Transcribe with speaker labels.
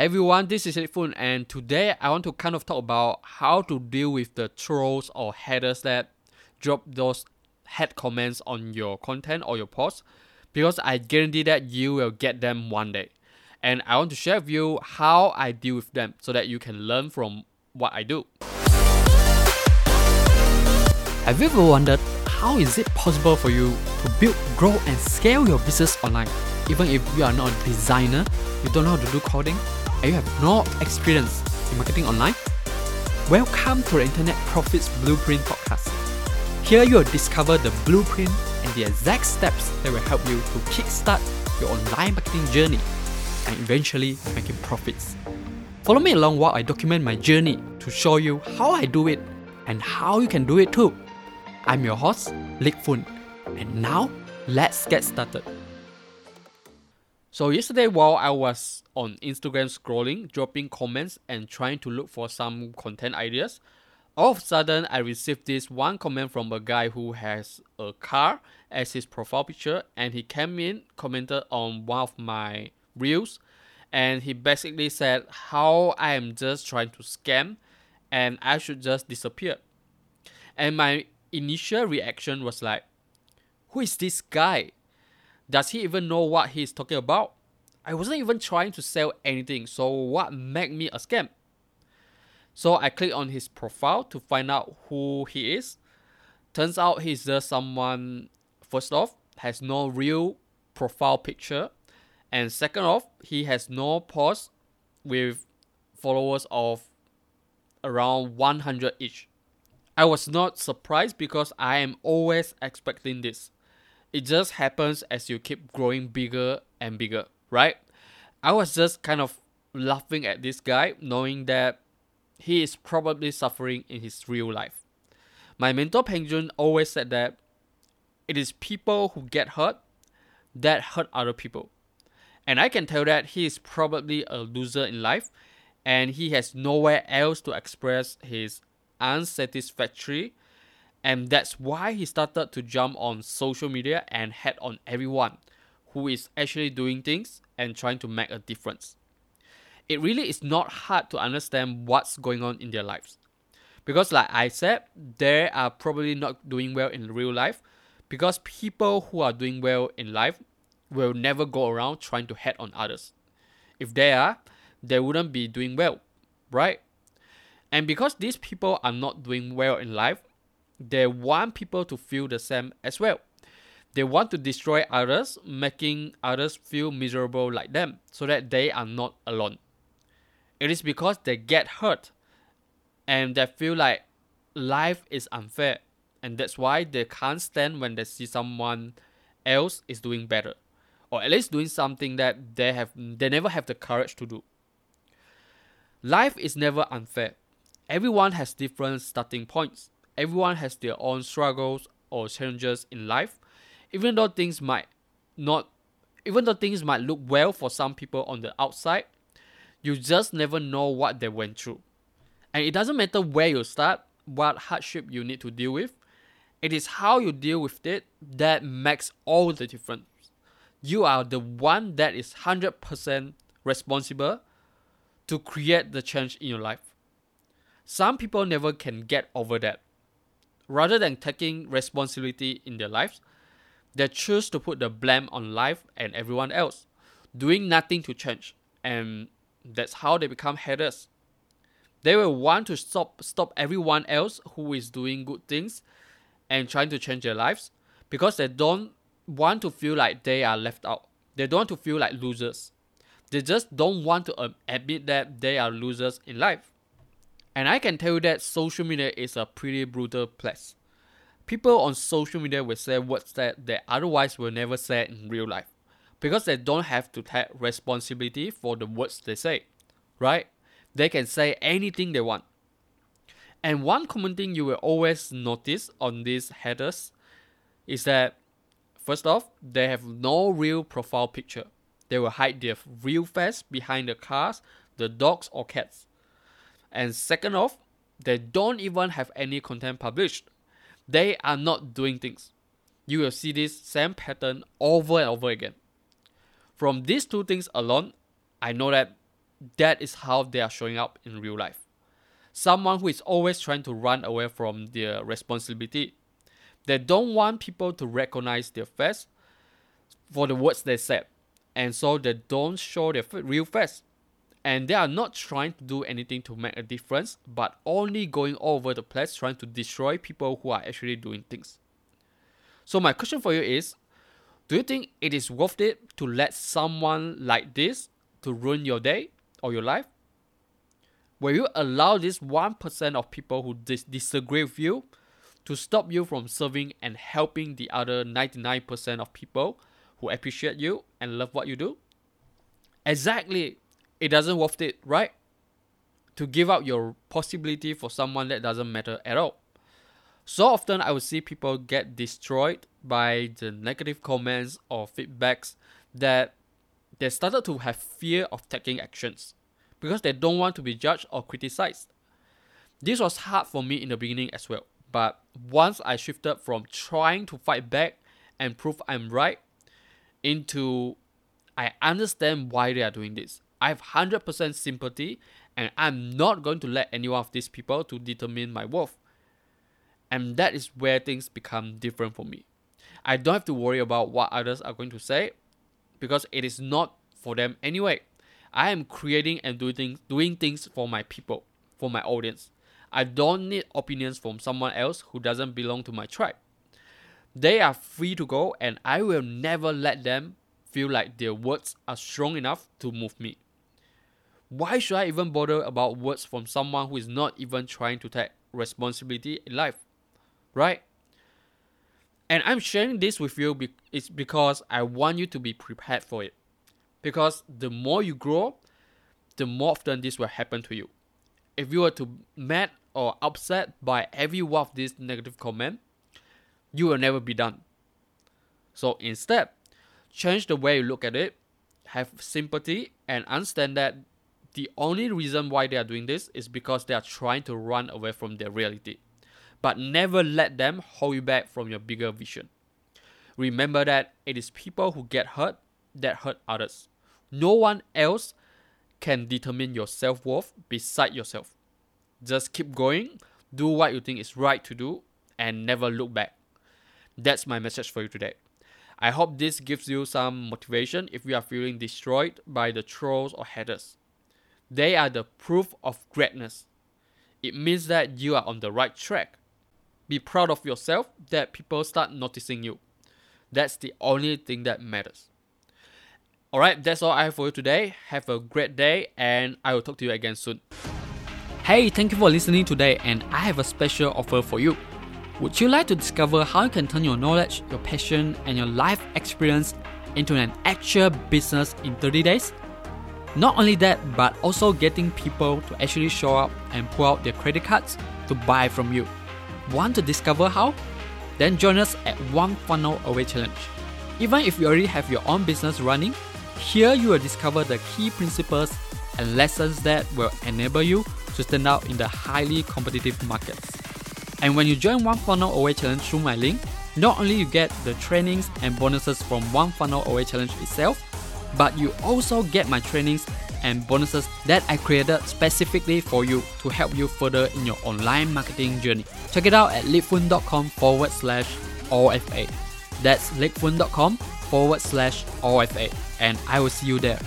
Speaker 1: Everyone, this is Phun, and today I want to kind of talk about how to deal with the trolls or haters that drop those hate comments on your content or your post because I guarantee that you will get them one day. And I want to share with you how I deal with them so that you can learn from what I do. Have you ever wondered how is it possible for you to build, grow, and scale your business online? Even if you are not a designer, you don't know how to do coding, and you have no experience in marketing online? Welcome to the Internet Profits Blueprint podcast. Here you will discover the blueprint and the exact steps that will help you to kickstart your online marketing journey and eventually making profits. Follow me along while I document my journey to show you how I do it and how you can do it too. I'm your host, Lik Fun, and now let's get started. So yesterday while I was on Instagram scrolling, dropping comments and trying to look for some content ideas, all of a sudden I received this one comment from a guy who has a car as his profile picture and he came in, commented on one of my reels and he basically said how I am just trying to scam and I should just disappear. And my initial reaction was like, who is this guy? Does he even know what he's talking about? I wasn't even trying to sell anything, so what made me a scam? So I clicked on his profile to find out who he is. Turns out he's just someone, first off, has no real profile picture. And second off, he has no post with followers of around 100 each. I was not surprised because I am always expecting this. It just happens as you keep growing bigger and bigger, right? I was just kind of laughing at this guy, knowing that he is probably suffering in his real life. My mentor Peng Jun always said that it is people who get hurt that hurt other people. And I can tell that he is probably a loser in life and he has nowhere else to express his unsatisfactory and that's why he started to jump on social media and head on everyone who is actually doing things and trying to make a difference. It really is not hard to understand what's going on in their lives. Because, like I said, they are probably not doing well in real life because people who are doing well in life will never go around trying to head on others. If they are, they wouldn't be doing well, right? And because these people are not doing well in life, they want people to feel the same as well. They want to destroy others, making others feel miserable like them, so that they are not alone. It is because they get hurt and they feel like life is unfair, and that's why they can't stand when they see someone else is doing better, or at least doing something that they have they never have the courage to do. Life is never unfair. Everyone has different starting points. Everyone has their own struggles or challenges in life. Even though things might not even though things might look well for some people on the outside, you just never know what they went through. And it doesn't matter where you start, what hardship you need to deal with. It is how you deal with it that makes all the difference. You are the one that is 100% responsible to create the change in your life. Some people never can get over that. Rather than taking responsibility in their lives, they choose to put the blame on life and everyone else, doing nothing to change. And that's how they become haters. They will want to stop stop everyone else who is doing good things and trying to change their lives because they don't want to feel like they are left out. They don't want to feel like losers. They just don't want to um, admit that they are losers in life. And I can tell you that social media is a pretty brutal place. People on social media will say words that they otherwise will never say in real life because they don't have to take responsibility for the words they say, right? They can say anything they want. And one common thing you will always notice on these headers is that first off, they have no real profile picture. They will hide their real face behind the cars, the dogs, or cats. And second off, they don't even have any content published. They are not doing things. You will see this same pattern over and over again. From these two things alone, I know that that is how they are showing up in real life. Someone who is always trying to run away from their responsibility. They don't want people to recognize their face for the words they said, and so they don't show their real face. And they are not trying to do anything to make a difference, but only going all over the place trying to destroy people who are actually doing things. So, my question for you is Do you think it is worth it to let someone like this to ruin your day or your life? Will you allow this 1% of people who dis- disagree with you to stop you from serving and helping the other 99% of people who appreciate you and love what you do? Exactly. It doesn't worth it, right? To give up your possibility for someone that doesn't matter at all. So often I will see people get destroyed by the negative comments or feedbacks that they started to have fear of taking actions because they don't want to be judged or criticized. This was hard for me in the beginning as well, but once I shifted from trying to fight back and prove I'm right into I understand why they are doing this. I have 100% sympathy and I'm not going to let any of these people to determine my worth. And that is where things become different for me. I don't have to worry about what others are going to say because it is not for them anyway. I am creating and doing things, doing things for my people, for my audience. I don't need opinions from someone else who doesn't belong to my tribe. They are free to go, and I will never let them feel like their words are strong enough to move me. Why should I even bother about words from someone who is not even trying to take responsibility in life? Right? And I'm sharing this with you be- it's because I want you to be prepared for it. Because the more you grow, the more often this will happen to you. If you were to mad or upset by every one of these negative comments, you will never be done. So instead, change the way you look at it, have sympathy, and understand that the only reason why they are doing this is because they are trying to run away from their reality. But never let them hold you back from your bigger vision. Remember that it is people who get hurt that hurt others. No one else can determine your self worth beside yourself. Just keep going, do what you think is right to do, and never look back. That's my message for you today. I hope this gives you some motivation if you are feeling destroyed by the trolls or haters. They are the proof of greatness. It means that you are on the right track. Be proud of yourself that people start noticing you. That's the only thing that matters. Alright, that's all I have for you today. Have a great day, and I will talk to you again soon. Hey, thank you for listening today, and I have a special offer for you. Would you like to discover how you can turn your knowledge, your passion, and your life experience into an actual business in 30 days? Not only that, but also getting people to actually show up and pull out their credit cards to buy from you. Want to discover how? Then join us at One Funnel Away Challenge. Even if you already have your own business running, here you will discover the key principles and lessons that will enable you to stand out in the highly competitive markets. And when you join One Funnel Away Challenge through my link, not only you get the trainings and bonuses from One Funnel Away Challenge itself, but you also get my trainings and bonuses that I created specifically for you to help you further in your online marketing journey. Check it out at litfun.com forward slash OFA. That's litfun.com forward slash OFA. And I will see you there.